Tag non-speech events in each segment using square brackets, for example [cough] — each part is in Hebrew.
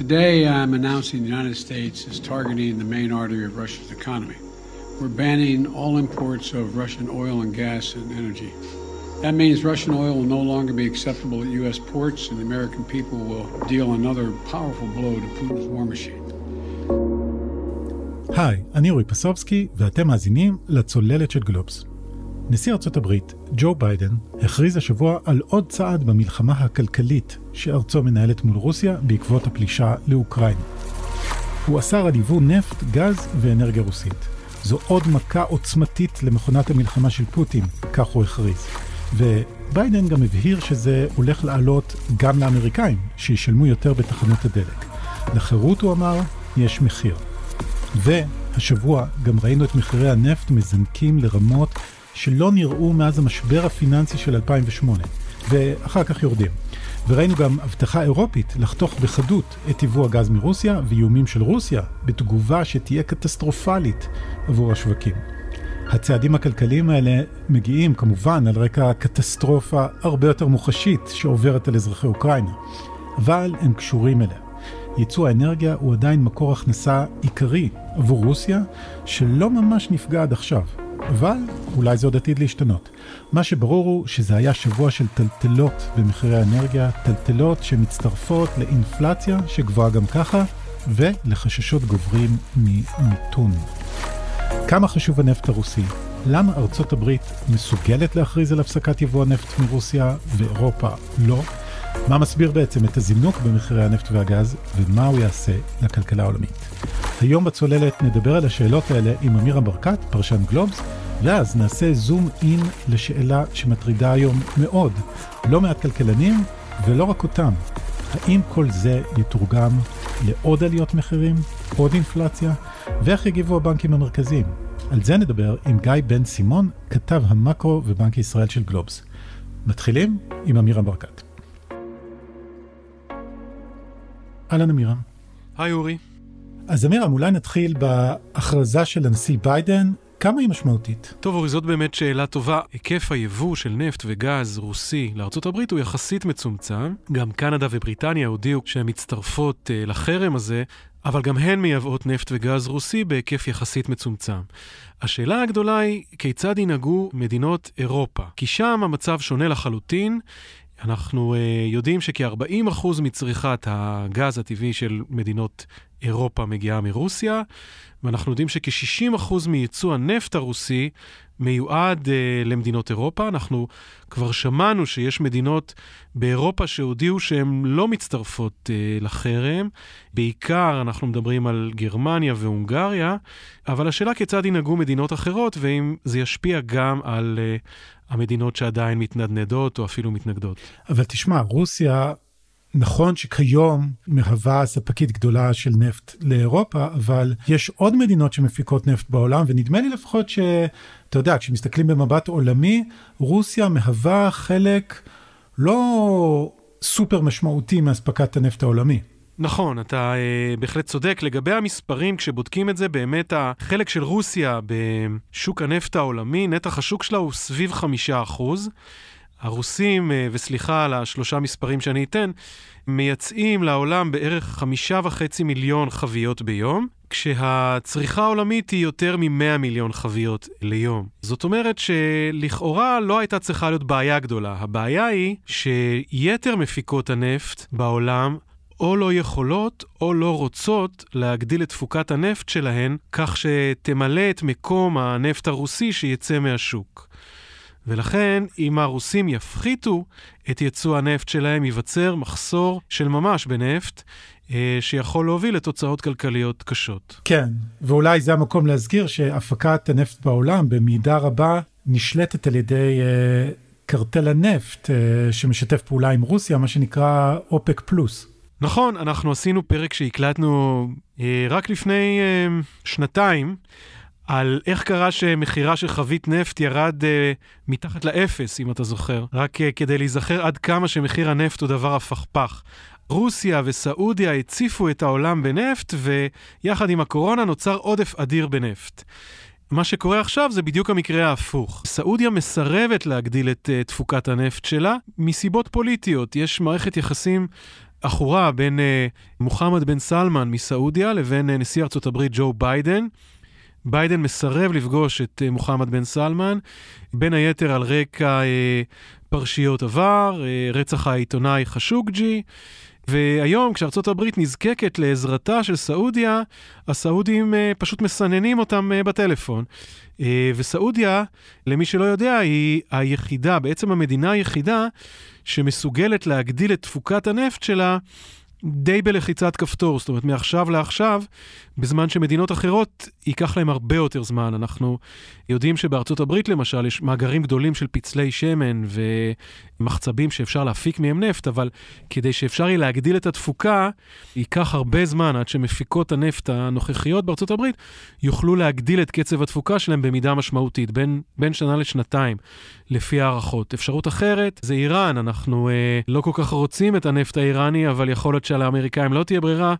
Today, I'm announcing the United States is targeting the main artery of Russia's economy. We're banning all imports of Russian oil and gas and energy. That means Russian oil will no longer be acceptable at U.S. ports, and the American people will deal another powerful blow to Putin's war machine. היי, אני אורי פסובסקי, ואתם מאזינים לצוללת של גלובס. נשיא ארצות הברית, ג'ו ביידן, הכריז השבוע על עוד צעד במלחמה הכלכלית שארצו מנהלת מול רוסיה בעקבות הפלישה לאוקראינה. הוא אסר על יבוא נפט, גז ואנרגיה רוסית. זו עוד מכה עוצמתית למכונת המלחמה של פוטין, כך הוא הכריז. וביידן גם הבהיר שזה הולך לעלות גם לאמריקאים, שישלמו יותר בתחנות הדלק. לחירות, הוא אמר, יש מחיר. והשבוע גם ראינו את מחירי הנפט מזנקים לרמות שלא נראו מאז המשבר הפיננסי של 2008, ואחר כך יורדים. וראינו גם הבטחה אירופית לחתוך בחדות את יבוא הגז מרוסיה ואיומים של רוסיה בתגובה שתהיה קטסטרופלית עבור השווקים. הצעדים הכלכליים האלה מגיעים כמובן על רקע קטסטרופה הרבה יותר מוחשית שעוברת על אזרחי אוקראינה, אבל הם קשורים אליה. ייצוא האנרגיה הוא עדיין מקור הכנסה עיקרי עבור רוסיה, שלא ממש נפגע עד עכשיו. אבל אולי זה עוד עתיד להשתנות. מה שברור הוא שזה היה שבוע של טלטלות במחירי האנרגיה, טלטלות שמצטרפות לאינפלציה שגבוהה גם ככה, ולחששות גוברים ממיתון. כמה חשוב הנפט הרוסי? למה ארצות הברית מסוגלת להכריז על הפסקת יבוא הנפט מרוסיה ואירופה לא? מה מסביר בעצם את הזינוק במחירי הנפט והגז, ומה הוא יעשה לכלכלה העולמית. היום בצוללת נדבר על השאלות האלה עם אמירה ברקת, פרשן גלובס, ואז נעשה זום אין לשאלה שמטרידה היום מאוד, לא מעט כלכלנים, ולא רק אותם. האם כל זה יתורגם לעוד עליות מחירים, עוד אינפלציה, ואיך יגיבו הבנקים המרכזיים? על זה נדבר עם גיא בן סימון, כתב המקרו ובנק ישראל של גלובס. מתחילים עם אמירה ברקת. אהלן אמירם. היי אורי. אז אמירם, אולי נתחיל בהכרזה של הנשיא ביידן. כמה היא משמעותית? טוב, אורי, זאת באמת שאלה טובה. היקף היבוא של נפט וגז רוסי לארצות הברית הוא יחסית מצומצם. גם קנדה ובריטניה הודיעו שהן מצטרפות uh, לחרם הזה, אבל גם הן מייבאות נפט וגז רוסי בהיקף יחסית מצומצם. השאלה הגדולה היא כיצד ינהגו מדינות אירופה, כי שם המצב שונה לחלוטין. אנחנו uh, יודעים שכ-40% מצריכת הגז הטבעי של מדינות אירופה מגיעה מרוסיה, ואנחנו יודעים שכ-60% מייצוא הנפט הרוסי מיועד uh, למדינות אירופה. אנחנו כבר שמענו שיש מדינות באירופה שהודיעו שהן לא מצטרפות uh, לחרם. בעיקר אנחנו מדברים על גרמניה והונגריה, אבל השאלה כיצד ינהגו מדינות אחרות, ואם זה ישפיע גם על uh, המדינות שעדיין מתנדנדות או אפילו מתנגדות. אבל תשמע, רוסיה נכון שכיום מהווה ספקית גדולה של נפט לאירופה, אבל יש עוד מדינות שמפיקות נפט בעולם, ונדמה לי לפחות שאתה יודע, כשמסתכלים במבט עולמי, רוסיה מהווה חלק לא סופר משמעותי מאספקת הנפט העולמי. נכון, אתה אה, בהחלט צודק. לגבי המספרים, כשבודקים את זה, באמת החלק של רוסיה בשוק הנפט העולמי, נתח השוק שלה הוא סביב חמישה אחוז. הרוסים, אה, וסליחה על השלושה מספרים שאני אתן, מייצאים לעולם בערך חמישה וחצי מיליון חביות ביום, כשהצריכה העולמית היא יותר מ-100 מיליון חביות ליום. זאת אומרת שלכאורה לא הייתה צריכה להיות בעיה גדולה. הבעיה היא שיתר מפיקות הנפט בעולם או לא יכולות או לא רוצות להגדיל את תפוקת הנפט שלהן, כך שתמלא את מקום הנפט הרוסי שיצא מהשוק. ולכן, אם הרוסים יפחיתו את יצוא הנפט שלהם, ייווצר מחסור של ממש בנפט, אה, שיכול להוביל לתוצאות כלכליות קשות. כן, ואולי זה המקום להזכיר שהפקת הנפט בעולם במידה רבה נשלטת על ידי אה, קרטל הנפט אה, שמשתף פעולה עם רוסיה, מה שנקרא אופק פלוס. נכון, אנחנו עשינו פרק שהקלטנו אה, רק לפני אה, שנתיים. על איך קרה שמחירה של חבית נפט ירד אה, מתחת לאפס, אם אתה זוכר, רק אה, כדי להיזכר עד כמה שמחיר הנפט הוא דבר הפכפך. רוסיה וסעודיה הציפו את העולם בנפט, ויחד עם הקורונה נוצר עודף אדיר בנפט. מה שקורה עכשיו זה בדיוק המקרה ההפוך. סעודיה מסרבת להגדיל את uh, תפוקת הנפט שלה מסיבות פוליטיות. יש מערכת יחסים עכורה בין מוחמד בן סלמן מסעודיה לבין נשיא ארצות הברית ג'ו ביידן. ביידן מסרב לפגוש את מוחמד בן סלמן, בין היתר על רקע פרשיות עבר, רצח העיתונאי חשוקג'י. והיום, כשארצות הברית נזקקת לעזרתה של סעודיה, הסעודים אה, פשוט מסננים אותם אה, בטלפון. אה, וסעודיה, למי שלא יודע, היא היחידה, בעצם המדינה היחידה, שמסוגלת להגדיל את תפוקת הנפט שלה די בלחיצת כפתור, זאת אומרת, מעכשיו לעכשיו, בזמן שמדינות אחרות ייקח להם הרבה יותר זמן. אנחנו יודעים שבארצות הברית, למשל, יש מאגרים גדולים של פצלי שמן ומחצבים שאפשר להפיק מהם נפט, אבל כדי שאפשר יהיה להגדיל את התפוקה, ייקח הרבה זמן עד שמפיקות הנפט הנוכחיות בארצות הברית יוכלו להגדיל את קצב התפוקה שלהם במידה משמעותית, בין, בין שנה לשנתיים, לפי הערכות. אפשרות אחרת זה איראן, אנחנו אה, לא כל כך רוצים את הנפט האיראני, אבל יכול להיות שלאמריקאים לא תהיה ברירה.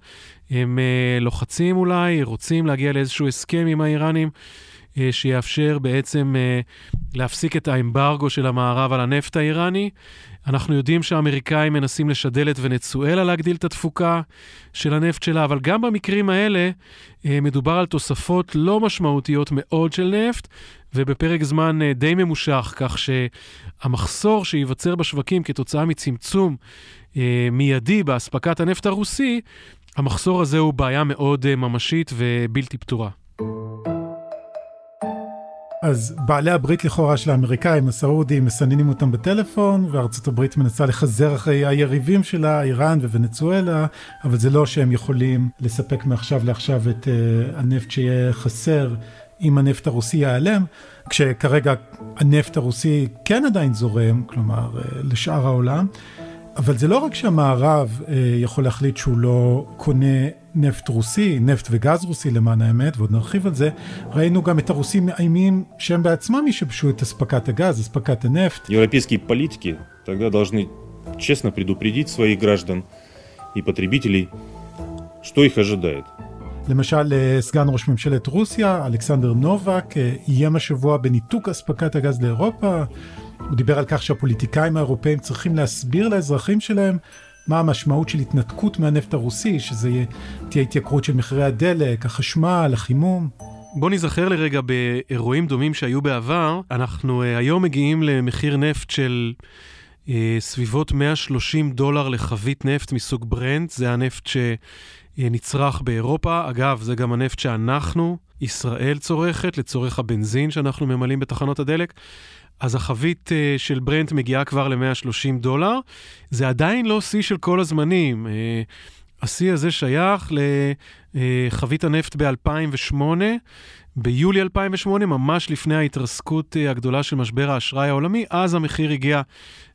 הם אה, לוחצים אולי, רוצים להגיע לאיזשהו הסכם עם האיראנים. אה, שיאפשר בעצם אה, להפסיק את האמברגו של המערב על הנפט האיראני. אנחנו יודעים שהאמריקאים מנסים לשדל את ונצואלה להגדיל את התפוקה של הנפט שלה, אבל גם במקרים האלה מדובר על תוספות לא משמעותיות מאוד של נפט, ובפרק זמן די ממושך, כך שהמחסור שייווצר בשווקים כתוצאה מצמצום מיידי באספקת הנפט הרוסי, המחסור הזה הוא בעיה מאוד ממשית ובלתי פתורה. אז בעלי הברית לכאורה של האמריקאים, הסעודים, מסננים אותם בטלפון, וארצות הברית מנסה לחזר אחרי היריבים שלה, איראן וונצואלה, אבל זה לא שהם יכולים לספק מעכשיו לעכשיו את uh, הנפט שיהיה חסר אם הנפט הרוסי ייעלם, כשכרגע הנפט הרוסי כן עדיין זורם, כלומר uh, לשאר העולם. אבל זה לא רק שהמערב uh, יכול להחליט שהוא לא קונה נפט רוסי, נפט וגז רוסי למען האמת, ועוד נרחיב על זה, ראינו גם את הרוסים מאיימים שהם בעצמם ישבשו את אספקת הגז, אספקת הנפט. Европейские политики тогда должны честно предупредить своих граждан и потребителей, что их ожидает. למשל, סגן ראש ממשלת רוסיה, אלכסנדר נובק, איים השבוע בניתוק אספקת הגז לאירופה. הוא דיבר על כך שהפוליטיקאים האירופאים צריכים להסביר לאזרחים שלהם מה המשמעות של התנתקות מהנפט הרוסי, שזה תהיה התייקרות של מחירי הדלק, החשמל, החימום. בוא נזכר לרגע באירועים דומים שהיו בעבר. אנחנו uh, היום מגיעים למחיר נפט של uh, סביבות 130 דולר לחבית נפט מסוג ברנד, זה הנפט שנצרך באירופה. אגב, זה גם הנפט שאנחנו, ישראל צורכת, לצורך הבנזין שאנחנו ממלאים בתחנות הדלק. אז החבית uh, של ברנט מגיעה כבר ל-130 דולר. זה עדיין לא שיא של כל הזמנים. Uh, השיא הזה שייך לחבית הנפט ב-2008, ביולי 2008, ממש לפני ההתרסקות הגדולה של משבר האשראי העולמי, אז המחיר הגיע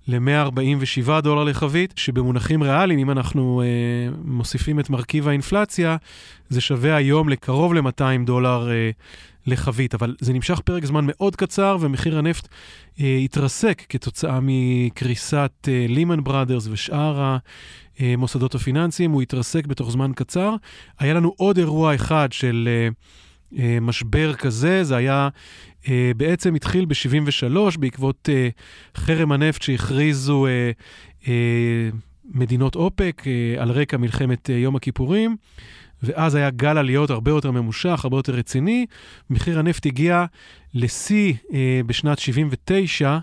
ל-147 דולר לחבית, שבמונחים ריאליים, אם אנחנו uh, מוסיפים את מרכיב האינפלציה, זה שווה היום לקרוב ל-200 דולר uh, לחבית, אבל זה נמשך פרק זמן מאוד קצר, ומחיר הנפט אה, התרסק כתוצאה מקריסת לימן אה, בראדרס ושאר המוסדות הפיננסיים, הוא התרסק בתוך זמן קצר. היה לנו עוד אירוע אחד של אה, אה, משבר כזה, זה היה, אה, בעצם התחיל ב-73' בעקבות אה, חרם הנפט שהכריזו אה, אה, מדינות אופק אה, על רקע מלחמת אה, יום הכיפורים. ואז היה גל עליות הרבה יותר ממושך, הרבה יותר רציני. מחיר הנפט הגיע לשיא אה, בשנת 79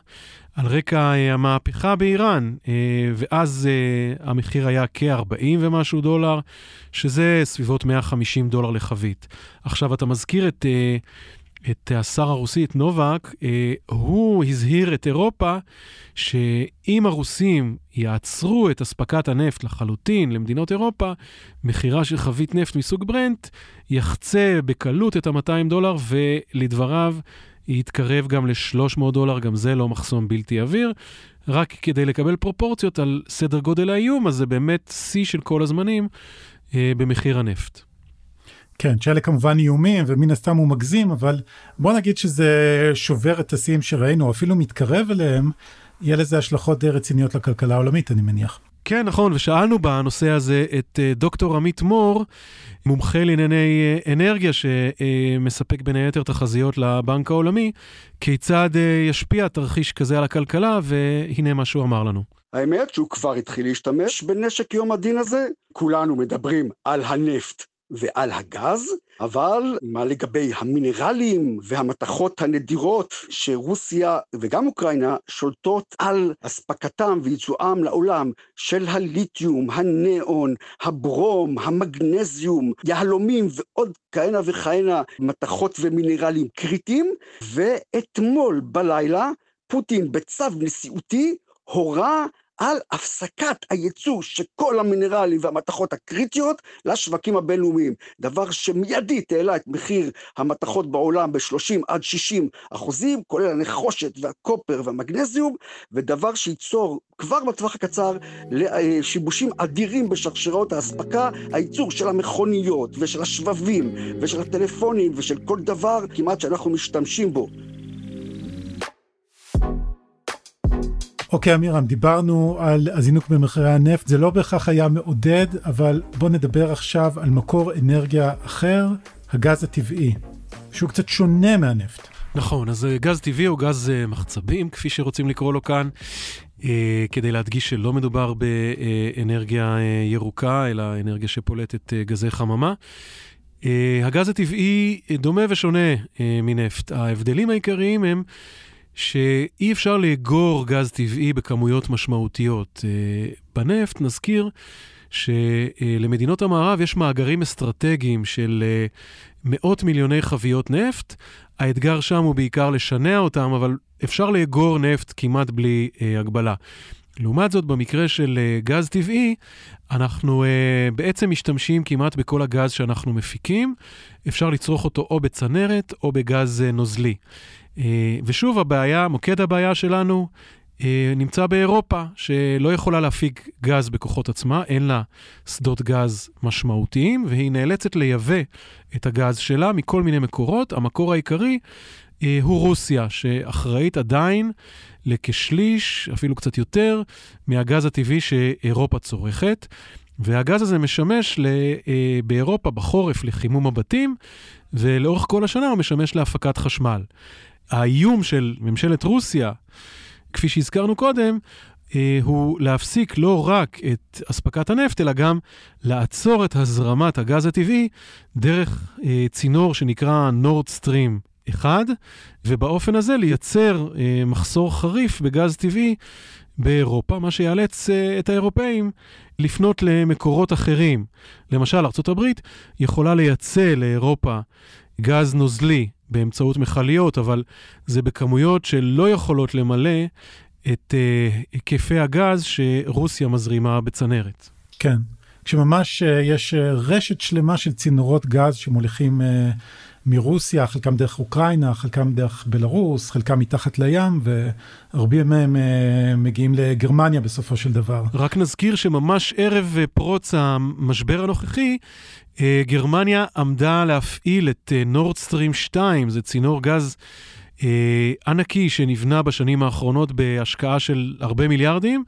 על רקע אה, המהפכה באיראן, אה, ואז אה, המחיר היה כ-40 ומשהו דולר, שזה סביבות 150 דולר לחבית. עכשיו, אתה מזכיר את... אה, את השר הרוסי, את נובק, אה, הוא הזהיר את אירופה שאם הרוסים יעצרו את אספקת הנפט לחלוטין למדינות אירופה, מחירה של חבית נפט מסוג ברנט יחצה בקלות את ה-200 דולר, ולדבריו יתקרב גם ל-300 דולר, גם זה לא מחסום בלתי עביר. רק כדי לקבל פרופורציות על סדר גודל האיום, אז זה באמת שיא של כל הזמנים אה, במחיר הנפט. כן, שאלה כמובן איומים, ומן הסתם הוא מגזים, אבל בוא נגיד שזה שובר את השיאים שראינו, אפילו מתקרב אליהם, יהיה לזה השלכות די רציניות לכלכלה העולמית, אני מניח. כן, נכון, ושאלנו בנושא הזה את אה, דוקטור עמית מור, מומחה לענייני אה, אנרגיה, שמספק בין היתר תחזיות לבנק העולמי, כיצד אה, ישפיע תרחיש כזה על הכלכלה, והנה מה שהוא אמר לנו. האמת שהוא כבר התחיל להשתמש בנשק יום הדין הזה. כולנו מדברים על הנפט ועל הגז, אבל מה לגבי המינרלים והמתכות הנדירות שרוסיה וגם אוקראינה שולטות על אספקתם וייצואם לעולם של הליתיום, הנאון, הברום, המגנזיום, יהלומים ועוד כהנה וכהנה מתכות ומינרלים קריטיים, ואתמול בלילה פוטין בצו נשיאותי הורה על הפסקת הייצוא של כל המינרלים והמתכות הקריטיות לשווקים הבינלאומיים, דבר שמיידית העלה את מחיר המתכות בעולם ב-30 עד 60 אחוזים, כולל הנחושת והקופר והמגנזיום, ודבר שייצור כבר בטווח הקצר לשיבושים אדירים בשרשראות האספקה, הייצור של המכוניות ושל השבבים ושל הטלפונים ושל כל דבר כמעט שאנחנו משתמשים בו. אוקיי, אמירם, דיברנו על הזינוק במחירי הנפט, זה לא בהכרח היה מעודד, אבל בוא נדבר עכשיו על מקור אנרגיה אחר, הגז הטבעי, שהוא קצת שונה מהנפט. נכון, אז אה, גז טבעי הוא גז אה, מחצבים, כפי שרוצים לקרוא לו כאן, אה, כדי להדגיש שלא מדובר באנרגיה ירוקה, אלא אנרגיה שפולטת גזי חממה. הגז הטבעי דומה ושונה מנפט. ההבדלים העיקריים הם שאי אפשר לאגור גז טבעי בכמויות משמעותיות. אה, בנפט נזכיר שלמדינות המערב יש מאגרים אסטרטגיים של אה, מאות מיליוני חביות נפט. האתגר שם הוא בעיקר לשנע אותם, אבל אפשר לאגור נפט כמעט בלי אה, הגבלה. לעומת זאת, במקרה של גז טבעי, אנחנו uh, בעצם משתמשים כמעט בכל הגז שאנחנו מפיקים. אפשר לצרוך אותו או בצנרת או בגז uh, נוזלי. אה, ושוב, הבעיה, מוקד הבעיה שלנו אה, נמצא באירופה, שלא יכולה להפיק גז בכוחות עצמה, אין לה שדות גז משמעותיים, והיא נאלצת לייבא את הגז שלה מכל מיני מקורות. המקור העיקרי אה, הוא רוסיה, שאחראית עדיין לכשליש, אפילו קצת יותר, מהגז הטבעי שאירופה צורכת. והגז הזה משמש באירופה בחורף לחימום הבתים, ולאורך כל השנה הוא משמש להפקת חשמל. האיום של ממשלת רוסיה, כפי שהזכרנו קודם, אה, הוא להפסיק לא רק את אספקת הנפט, אלא גם לעצור את הזרמת הגז הטבעי דרך אה, צינור שנקרא נורד סטרים 1, ובאופן הזה לייצר אה, מחסור חריף בגז טבעי באירופה, מה שיאלץ את האירופאים לפנות למקורות אחרים. למשל, ארה"ב יכולה לייצא לאירופה גז נוזלי באמצעות מכליות, אבל זה בכמויות שלא יכולות למלא את uh, היקפי הגז שרוסיה מזרימה בצנרת. כן, כשממש uh, יש uh, רשת שלמה של צינורות גז שמוליכים uh, מרוסיה, חלקם דרך אוקראינה, חלקם דרך בלרוס, חלקם מתחת לים, והרבה מהם uh, מגיעים לגרמניה בסופו של דבר. רק נזכיר שממש ערב פרוץ המשבר הנוכחי, גרמניה עמדה להפעיל את נורדסטרים אה, 2, זה צינור גז אה, ענקי שנבנה בשנים האחרונות בהשקעה של הרבה מיליארדים,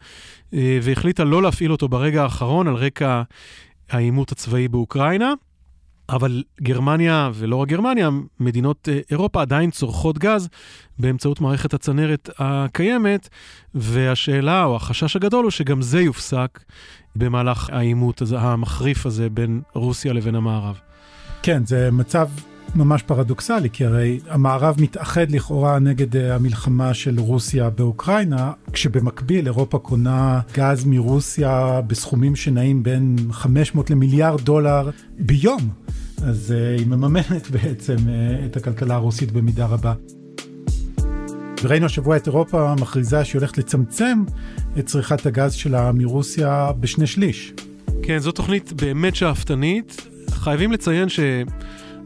והחליטה לא להפעיל אותו ברגע האחרון על רקע העימות הצבאי באוקראינה. אבל גרמניה, ולא רק גרמניה, מדינות אירופה עדיין צורכות גז באמצעות מערכת הצנרת הקיימת, והשאלה או החשש הגדול הוא שגם זה יופסק במהלך העימות המחריף הזה בין רוסיה לבין המערב. כן, זה מצב ממש פרדוקסלי, כי הרי המערב מתאחד לכאורה נגד אה, המלחמה של רוסיה באוקראינה, כשבמקביל אירופה קונה גז מרוסיה בסכומים שנעים בין 500 למיליארד דולר ביום. אז uh, היא מממנת [laughs] בעצם uh, את הכלכלה הרוסית במידה רבה. וראינו השבוע את אירופה מכריזה שהיא הולכת לצמצם את צריכת הגז שלה מרוסיה בשני שליש. כן, זו תוכנית באמת שאפתנית. חייבים לציין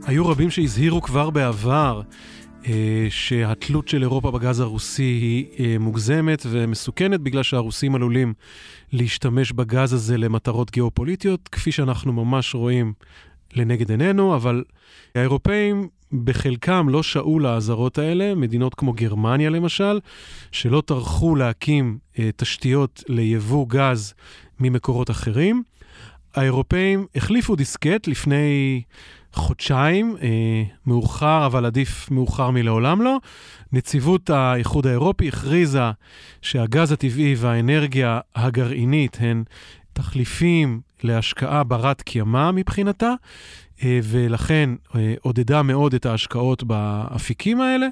שהיו רבים שהזהירו כבר בעבר אה, שהתלות של אירופה בגז הרוסי היא אה, מוגזמת ומסוכנת בגלל שהרוסים עלולים להשתמש בגז הזה למטרות גיאופוליטיות, כפי שאנחנו ממש רואים לנגד עינינו, אבל האירופאים בחלקם לא שעו לאזהרות האלה, מדינות כמו גרמניה למשל, שלא טרחו להקים אה, תשתיות ליבוא גז ממקורות אחרים. האירופאים החליפו דיסקט לפני חודשיים, אה, מאוחר, אבל עדיף מאוחר מלעולם לא. נציבות האיחוד האירופי הכריזה שהגז הטבעי והאנרגיה הגרעינית הן תחליפים להשקעה ברת קיימא מבחינתה, אה, ולכן אה, עודדה מאוד את ההשקעות באפיקים האלה,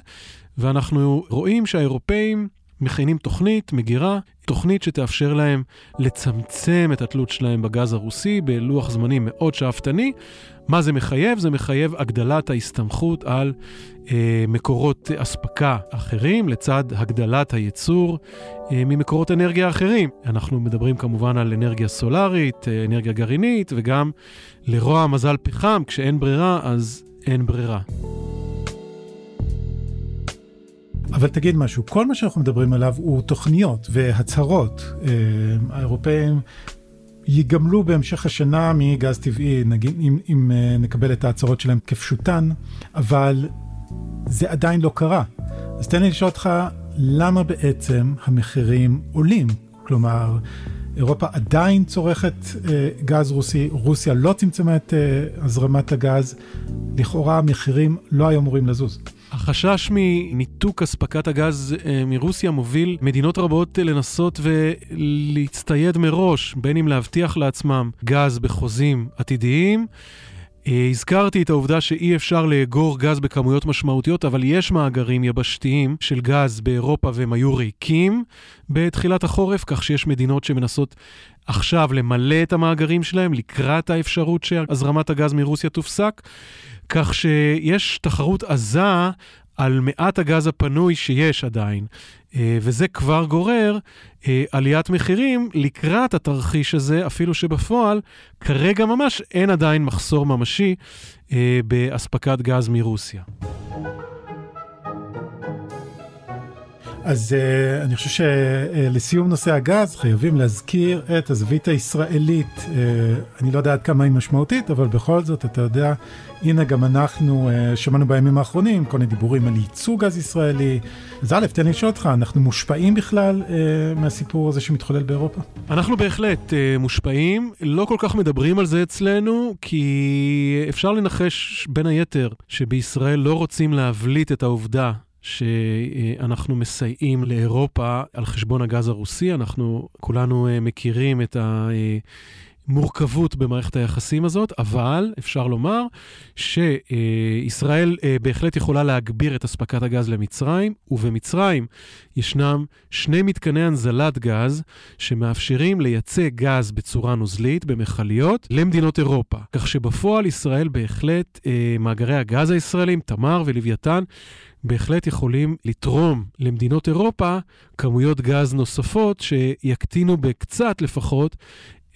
ואנחנו רואים שהאירופאים מכינים תוכנית, מגירה, תוכנית שתאפשר להם לצמצם את התלות שלהם בגז הרוסי בלוח זמנים מאוד שאפתני. מה זה מחייב? זה מחייב הגדלת ההסתמכות על אה, מקורות אספקה אחרים, לצד הגדלת הייצור אה, ממקורות אנרגיה אחרים. אנחנו מדברים כמובן על אנרגיה סולארית, אה, אנרגיה גרעינית, וגם לרוע מזל פחם, כשאין ברירה, אז אין ברירה. אבל תגיד משהו, כל מה שאנחנו מדברים עליו הוא תוכניות והצהרות. אה, האירופאים ייגמלו בהמשך השנה מגז טבעי, נגיד, אם, אם אה, נקבל את ההצהרות שלהם כפשוטן, אבל זה עדיין לא קרה. אז תן לי לשאול אותך, למה בעצם המחירים עולים? כלומר, אירופה עדיין צורכת אה, גז רוסי, רוסיה לא צמצמה את אה, הזרמת הגז, לכאורה המחירים לא היו אמורים לזוז. החשש מניתוק אספקת הגז אה, מרוסיה מוביל מדינות רבות לנסות ולהצטייד מראש, בין אם להבטיח לעצמם גז בחוזים עתידיים. אה, הזכרתי את העובדה שאי אפשר לאגור גז בכמויות משמעותיות, אבל יש מאגרים יבשתיים של גז באירופה והם היו ריקים בתחילת החורף, כך שיש מדינות שמנסות עכשיו למלא את המאגרים שלהם לקראת האפשרות שהזרמת הגז מרוסיה תופסק. כך שיש תחרות עזה על מעט הגז הפנוי שיש עדיין, וזה כבר גורר אה, עליית מחירים לקראת התרחיש הזה, אפילו שבפועל כרגע ממש אין עדיין מחסור ממשי אה, באספקת גז מרוסיה. אז uh, אני חושב שלסיום uh, נושא הגז חייבים להזכיר את הזווית הישראלית. Uh, אני לא יודע עד כמה היא משמעותית, אבל בכל זאת, אתה יודע, הנה גם אנחנו uh, שמענו בימים האחרונים כל מיני דיבורים על ייצוא גז ישראלי. אז א', תן לי לשאול אותך, אנחנו מושפעים בכלל uh, מהסיפור הזה שמתחולל באירופה? אנחנו בהחלט uh, מושפעים, לא כל כך מדברים על זה אצלנו, כי אפשר לנחש בין היתר שבישראל לא רוצים להבליט את העובדה שאנחנו מסייעים לאירופה על חשבון הגז הרוסי. אנחנו כולנו אה, מכירים את המורכבות במערכת היחסים הזאת, אבל אפשר לומר שישראל אה, בהחלט יכולה להגביר את אספקת הגז למצרים, ובמצרים ישנם שני מתקני הנזלת גז שמאפשרים לייצא גז בצורה נוזלית במכליות למדינות אירופה. כך שבפועל ישראל בהחלט, אה, מאגרי הגז הישראלים, תמר ולוויתן, בהחלט יכולים לתרום למדינות אירופה כמויות גז נוספות שיקטינו בקצת לפחות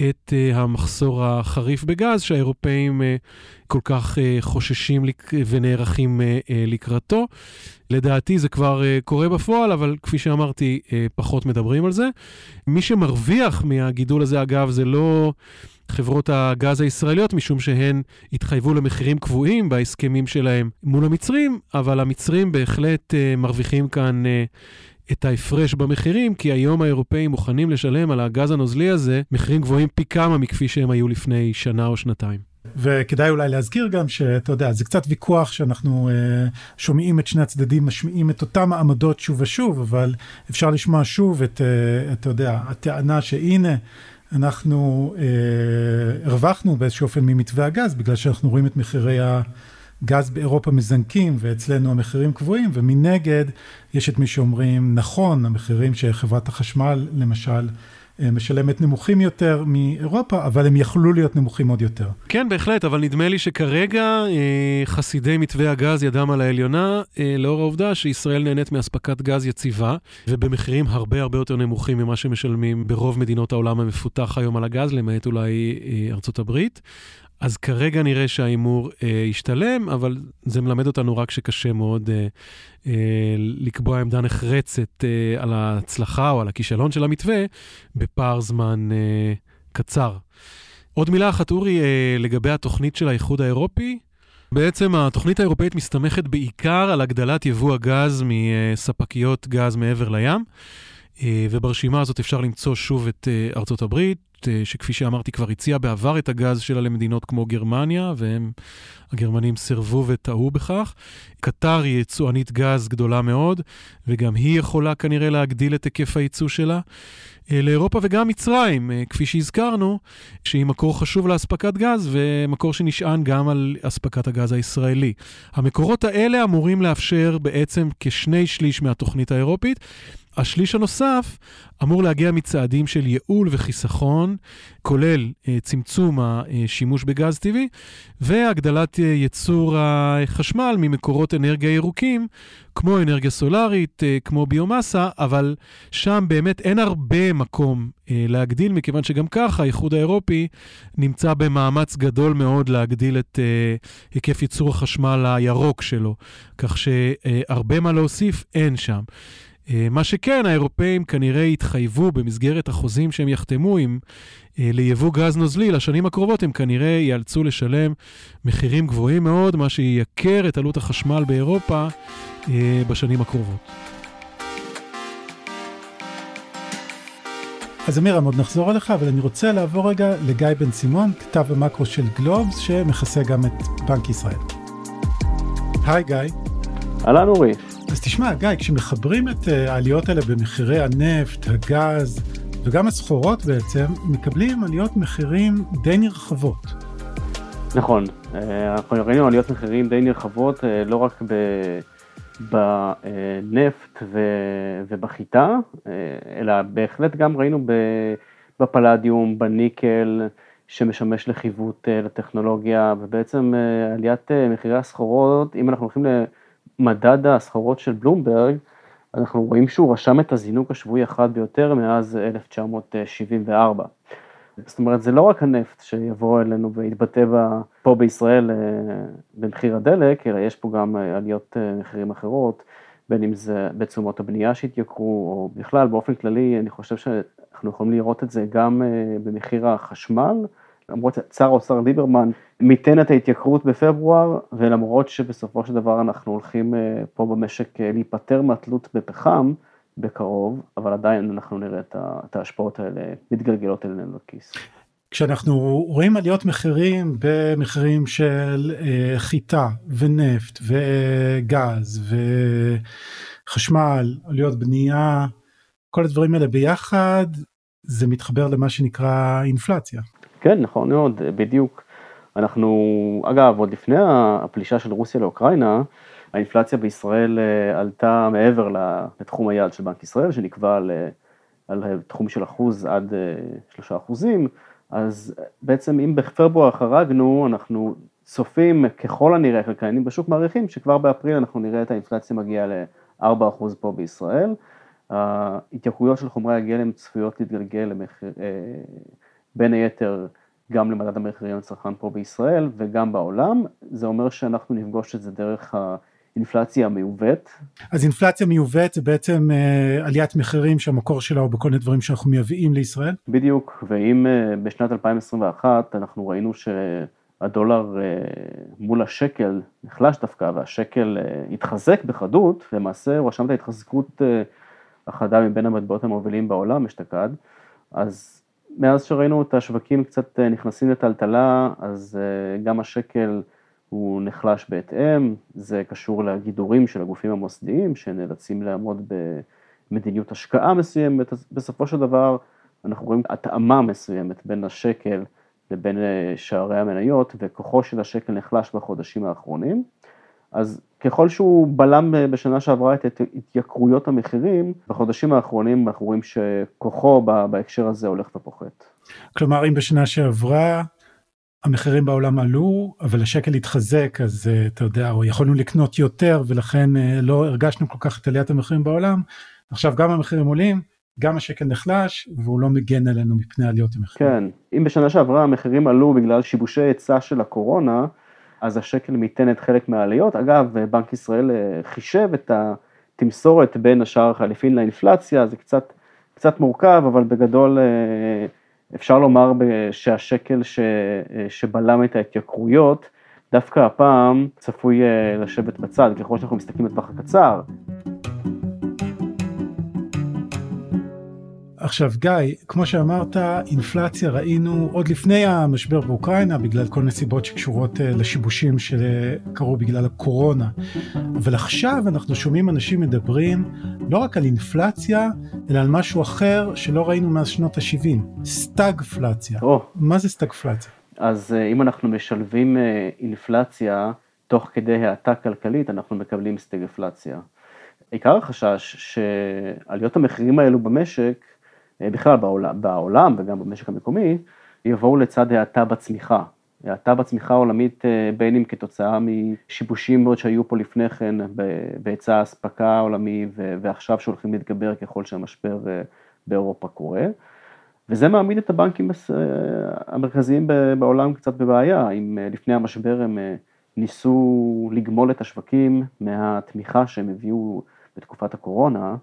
את uh, המחסור החריף בגז שהאירופאים uh, כל כך uh, חוששים. ונערכים לקראתו. לדעתי זה כבר קורה בפועל, אבל כפי שאמרתי, פחות מדברים על זה. מי שמרוויח מהגידול הזה, אגב, זה לא חברות הגז הישראליות, משום שהן התחייבו למחירים קבועים בהסכמים שלהם מול המצרים, אבל המצרים בהחלט uh, מרוויחים כאן uh, את ההפרש במחירים, כי היום האירופאים מוכנים לשלם על הגז הנוזלי הזה מחירים גבוהים פי כמה מכפי שהם היו לפני שנה או שנתיים. וכדאי אולי להזכיר גם שאתה יודע, זה קצת ויכוח שאנחנו uh, שומעים את שני הצדדים, משמיעים את אותם העמדות שוב ושוב, אבל אפשר לשמוע שוב את, uh, אתה יודע, הטענה שהנה, אנחנו אה, הרווחנו באיזשהו אופן ממתווה הגז, בגלל שאנחנו רואים את מחירי הגז באירופה מזנקים, ואצלנו המחירים קבועים, ומנגד יש את מי שאומרים, נכון, המחירים שחברת החשמל, למשל, משלמת נמוכים יותר מאירופה, אבל הם יכלו להיות נמוכים עוד יותר. כן, בהחלט, אבל נדמה לי שכרגע אה, חסידי מתווה הגז ידם על העליונה, אה, לאור העובדה שישראל נהנית מאספקת גז יציבה, ובמחירים הרבה הרבה יותר נמוכים ממה שמשלמים ברוב מדינות העולם המפותח היום על הגז, למעט אולי ארצות הברית. אז כרגע נראה שההימור אה, ישתלם, אבל זה מלמד אותנו רק שקשה מאוד אה, אה, לקבוע עמדה נחרצת אה, על ההצלחה או על הכישלון של המתווה בפער זמן אה, קצר. עוד מילה אחת, אורי, לגבי התוכנית של האיחוד האירופי. בעצם התוכנית האירופאית מסתמכת בעיקר על הגדלת יבוא הגז מספקיות גז מעבר לים, וברשימה הזאת אפשר למצוא שוב את ארצות הברית, אה, שכפי שאמרתי כבר הציעה בעבר את הגז שלה למדינות כמו גרמניה, והם, הגרמנים סירבו וטעו בכך. קטר היא יצואנית גז גדולה מאוד, וגם היא יכולה כנראה להגדיל את היקף הייצוא שלה. אה, לאירופה וגם מצרים, אה, כפי שהזכרנו, שהיא מקור חשוב לאספקת גז ומקור שנשען גם על אספקת הגז הישראלי. המקורות האלה אמורים לאפשר בעצם כשני שליש מהתוכנית האירופית. השליש הנוסף אמור להגיע מצעדים של ייעול וחיסכון, כולל uh, צמצום השימוש בגז טבעי והגדלת uh, ייצור החשמל ממקורות אנרגיה ירוקים, כמו אנרגיה סולארית, uh, כמו ביומאסה, אבל שם באמת אין הרבה מקום uh, להגדיל, מכיוון שגם ככה האיחוד האירופי נמצא במאמץ גדול מאוד להגדיל את uh, היקף ייצור החשמל הירוק שלו, כך שהרבה מה להוסיף אין שם. אה, מה שכן, האירופאים כנראה התחייבו במסגרת החוזים שהם יחתמו עם אה, ליבוא גז נוזלי לשנים הקרובות, הם כנראה ייאלצו לשלם מחירים גבוהים מאוד, מה שייקר את עלות החשמל באירופה אה, בשנים הקרובות. אז אמירם, עוד נחזור אליך, אבל אני רוצה לעבור רגע לגיא בן סימון, כתב המקרו של גלובס, שמכסה גם את בנק ישראל. היי גיא. אהלן אורי. אז תשמע, גיא, כשמחברים את אה, העליות האלה במחירי הנפט, הגז וגם הסחורות בעצם, מקבלים עליות מחירים די נרחבות. נכון, אה, אנחנו ראינו עליות מחירים די נרחבות, אה, לא רק בנפט ובחיטה, אלא בהחלט גם ראינו בפלדיום, בניקל, שמשמש לחיווט לטכנולוגיה, ובעצם עליית מחירי הסחורות, אם אנחנו הולכים מדד הסחורות של בלומברג, אנחנו רואים שהוא רשם את הזינוק השבועי החד ביותר מאז 1974. זאת אומרת, זה לא רק הנפט שיבוא אלינו ויתבטא פה בישראל אה, במחיר הדלק, אלא יש פה גם אה, עליות אה, מחירים אחרות, בין אם זה בתשומות הבנייה שהתייקרו, או בכלל, באופן כללי, אני חושב שאנחנו יכולים לראות את זה גם במחיר החשמל, למרות ששר האוצר ליברמן מיתן את ההתייקרות בפברואר, ולמרות שבסופו של דבר אנחנו הולכים אה, פה במשק אה, להיפטר מהתלות בפחם בקרוב, אבל עדיין אנחנו נראה את ההשפעות האלה מתגלגלות אלינו לכיס. כשאנחנו רואים עליות מחירים במחירים של אה, חיטה ונפט וגז וחשמל, עליות בנייה, כל הדברים האלה ביחד, זה מתחבר למה שנקרא אינפלציה. כן, נכון מאוד, בדיוק. אנחנו, אגב, עוד לפני הפלישה של רוסיה לאוקראינה, האינפלציה בישראל אה, עלתה מעבר לתחום היעד של בנק ישראל, שנקבע על, אה, על תחום של אחוז עד אה, שלושה אחוזים, אז בעצם אם בפברואר חרגנו, אנחנו צופים ככל הנראה, כלכלנים בשוק מעריכים שכבר באפריל אנחנו נראה את האינפלציה מגיעה ל-4% פה בישראל. ההתייקרויות של חומרי הגלם צפויות להתגלגל למחיר, בין היתר גם למדד המחירים לצרכן פה בישראל וגם בעולם, זה אומר שאנחנו נפגוש את זה דרך האינפלציה המיובאת. אז אינפלציה מיובאת זה בעצם uh, עליית מחירים שהמקור שלה הוא בכל מיני דברים שאנחנו מייבאים לישראל? בדיוק, ואם uh, בשנת 2021 אנחנו ראינו שהדולר uh, מול השקל נחלש דווקא והשקל uh, התחזק בחדות, למעשה הוא רשם את ההתחזקות uh, החדה מבין המטבעות המובילים בעולם אשתקד, אז מאז שראינו את השווקים קצת אה, נכנסים לטלטלה, אז אה, גם השקל הוא נחלש בהתאם, זה קשור לגידורים של הגופים המוסדיים שנאלצים לעמוד במדיניות השקעה מסוימת, אז בסופו של דבר אנחנו רואים התאמה מסוימת בין השקל לבין אה, שערי המניות, וכוחו של השקל נחלש בחודשים האחרונים. אז ככל שהוא בלם בשנה שעברה את התייקרויות המחירים, בחודשים האחרונים אנחנו רואים שכוחו בהקשר הזה הולך ופוחת. כלומר, אם בשנה שעברה המחירים בעולם עלו, אבל השקל התחזק, אז אה, אתה יודע, או יכולנו לקנות יותר, ולכן אה, לא הרגשנו כל כך את עליית המחירים בעולם, עכשיו גם המחירים עולים, גם השקל נחלש, והוא לא מגן עלינו מפני עליות המחירים. כן, אם בשנה שעברה המחירים עלו בגלל שיבושי היצע של הקורונה, אז השקל מיתן את חלק מהעליות. אגב, בנק ישראל אה, חישב את התמסורת בין השער החליפין לאינפלציה, זה קצת, קצת מורכב, אבל בגדול אה, אפשר לומר שהשקל ש, שבלם את ההתייקרויות, דווקא הפעם צפוי לשבת בצד, ככל שאנחנו מסתכלים בטווח הקצר. עכשיו גיא, כמו שאמרת, אינפלציה ראינו עוד לפני המשבר באוקראינה, בגלל כל נסיבות שקשורות אה, לשיבושים שקרו בגלל הקורונה. אבל עכשיו אנחנו שומעים אנשים מדברים לא רק על אינפלציה, אלא על משהו אחר שלא ראינו מאז שנות ה-70, סטאגפלציה. Oh. מה זה סטאגפלציה? אז אה, אם אנחנו משלבים אה, אינפלציה תוך כדי האטה כלכלית, אנחנו מקבלים סטגפלציה. עיקר החשש שעליות המחירים האלו במשק בכלל בעולם, בעולם וגם במשק המקומי, יבואו לצד האטה בצמיחה. האטה בצמיחה העולמית אה, בין אם כתוצאה משיבושים מאוד שהיו פה לפני כן בהיצע האספקה העולמי ועכשיו שהולכים להתגבר ככל שהמשבר אה, באירופה קורה. וזה מעמיד את הבנקים המרכזיים בעולם קצת בבעיה, אם לפני המשבר הם ניסו לגמול את השווקים מהתמיכה שהם הביאו בתקופת הקורונה,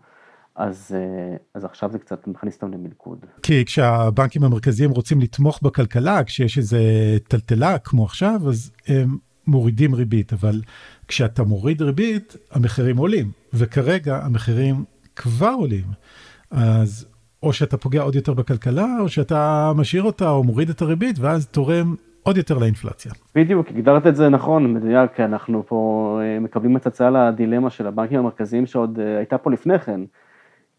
אז, אה, אז עכשיו זה קצת מכניס אותם למלכוד. כי כשהבנקים המרכזיים רוצים לתמוך בכלכלה, כשיש איזה טלטלה כמו עכשיו, אז הם מורידים ריבית, אבל כשאתה מוריד ריבית, המחירים עולים, וכרגע המחירים כבר עולים. אז או שאתה פוגע עוד יותר בכלכלה, או שאתה משאיר אותה או מוריד את הריבית, ואז תורם עוד יותר לאינפלציה. בדיוק, הגדרת את זה נכון, מדויק, אנחנו פה אה, מקבלים הצצה לדילמה של הבנקים המרכזיים שעוד אה, הייתה פה לפני כן.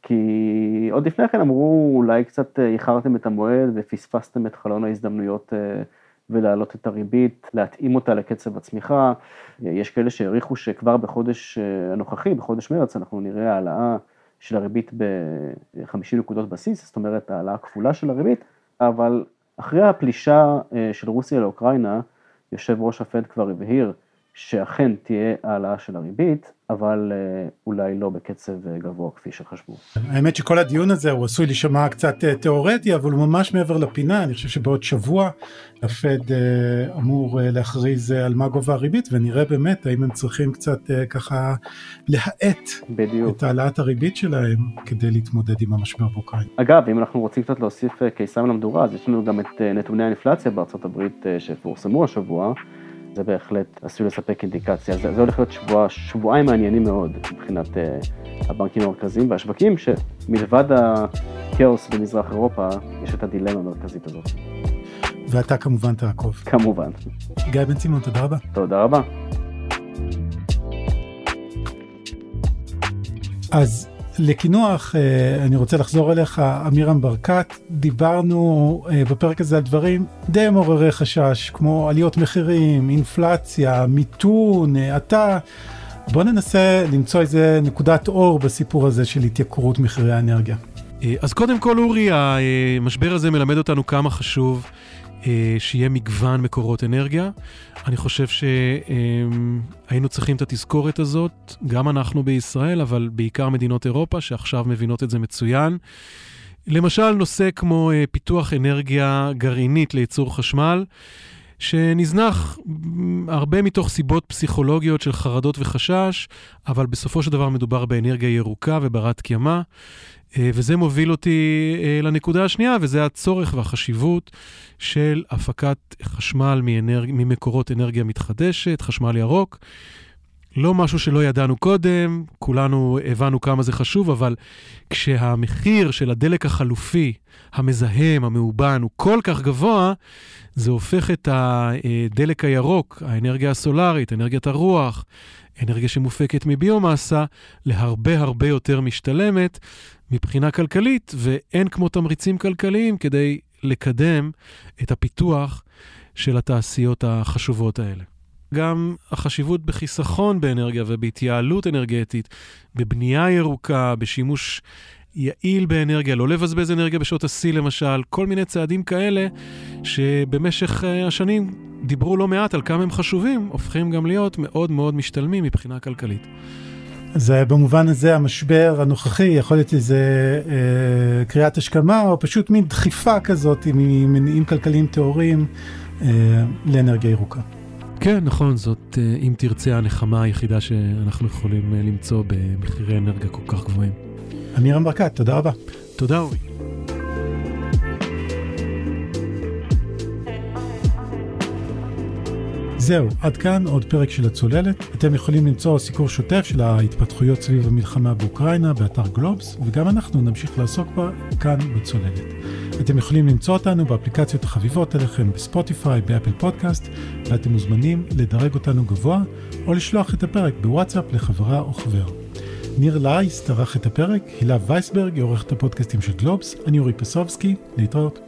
כי עוד לפני כן אמרו, אולי קצת אה, איחרתם את המועד ופספסתם את חלון ההזדמנויות אה, ולהעלות את הריבית, להתאים אותה לקצב הצמיחה. אה, יש כאלה שהעריכו שכבר בחודש הנוכחי, בחודש מרץ, אנחנו נראה העלאה של הריבית ב-50 נקודות בסיס, זאת אומרת העלאה כפולה של הריבית, אבל אחרי הפלישה של רוסיה לאוקראינה, יושב ראש הפד כבר הבהיר שאכן תהיה העלאה של הריבית, אבל אה, אולי לא בקצב אה, גבוה כפי שחשבו. האמת שכל הדיון הזה הוא עשוי להישמע קצת אה, תיאורטי, אבל הוא ממש מעבר לפינה, אני חושב שבעוד שבוע הפד אמור להכריז על מה גובה הריבית, ונראה באמת האם הם צריכים קצת ככה להאט בדיוק. את העלאת הריבית שלהם כדי להתמודד עם המשבר באוקראינה. אגב, אם אנחנו רוצים קצת להוסיף קיסם למדורה, אז יש לנו גם את נתוני האינפלציה בארצות הברית שפורסמו השבוע. זה בהחלט עשוי לספק אינדיקציה. זה, זה הולך להיות שבוע, שבועיים מעניינים מאוד מבחינת uh, הבנקים המרכזיים והשווקים, שמלבד הכאוס במזרח אירופה, יש את הדילמה המרכזית הזאת. ואתה כמובן תעקוב. כמובן. גיא בן צימון, תודה רבה. תודה רבה. אז לקינוח, אה, אני רוצה לחזור אליך, אמירם ברקת, דיברנו אה, בפרק הזה על דברים די מעוררי חשש, כמו עליות מחירים, אינפלציה, מיתון, האטה. בוא ננסה למצוא איזה נקודת אור בסיפור הזה של התייקרות מחירי האנרגיה. אה, אז קודם כל, אורי, המשבר הזה מלמד אותנו כמה חשוב שיהיה מגוון מקורות אנרגיה. אני חושב שהיינו צריכים את התזכורת הזאת, גם אנחנו בישראל, אבל בעיקר מדינות אירופה, שעכשיו מבינות את זה מצוין. למשל, נושא כמו אה, פיתוח אנרגיה גרעינית לייצור חשמל, שנזנח הרבה מתוך סיבות פסיכולוגיות של חרדות וחשש, אבל בסופו של דבר מדובר באנרגיה ירוקה וברת קיימא. אה, וזה מוביל אותי אה, לנקודה השנייה, וזה הצורך והחשיבות של הפקת חשמל מאנרג... ממקורות אנרגיה מתחדשת, חשמל ירוק. לא משהו שלא ידענו קודם, כולנו הבנו כמה זה חשוב, אבל כשהמחיר של הדלק החלופי, המזהם, המאובן, הוא כל כך גבוה, זה הופך את הדלק הירוק, האנרגיה הסולארית, אנרגיית הרוח, אנרגיה שמופקת מביומאסה, להרבה הרבה יותר משתלמת מבחינה כלכלית, ואין כמו תמריצים כלכליים כדי לקדם את הפיתוח של התעשיות החשובות האלה. גם החשיבות בחיסכון באנרגיה ובהתייעלות אנרגטית, בבנייה ירוקה, בשימוש יעיל באנרגיה, לא לבזבז אנרגיה בשעות השיא למשל, כל מיני צעדים כאלה שבמשך אה, השנים דיברו לא מעט על כמה הם חשובים, הופכים גם להיות מאוד מאוד משתלמים מבחינה כלכלית. אז במובן הזה המשבר הנוכחי יכול להיות איזה אה, קריאת השכמה או פשוט מין דחיפה כזאת ממניעים כלכליים טהורים אה, לאנרגיה ירוקה. כן, נכון, זאת, אה, אם תרצה, הנחמה היחידה שאנחנו יכולים אה, למצוא במחירי אנרגיה כל כך גבוהים. אמירם ברקת, תודה רבה. תודה, אורי. זהו, עד כאן עוד פרק של הצוללת. אתם יכולים למצוא סיקור שוטף של ההתפתחויות סביב המלחמה באוקראינה באתר גלובס, וגם אנחנו נמשיך לעסוק בה כאן בצוללת. אתם יכולים למצוא אותנו באפליקציות החביבות עליכם בספוטיפיי, באפל פודקאסט, ואתם מוזמנים לדרג אותנו גבוה, או לשלוח את הפרק בוואטסאפ לחברה או חבר. ניר לייס טרח את הפרק, הילה וייסברג היא עורכת הפודקאסטים של גלובס, אני אורי פסובסקי, להתראות.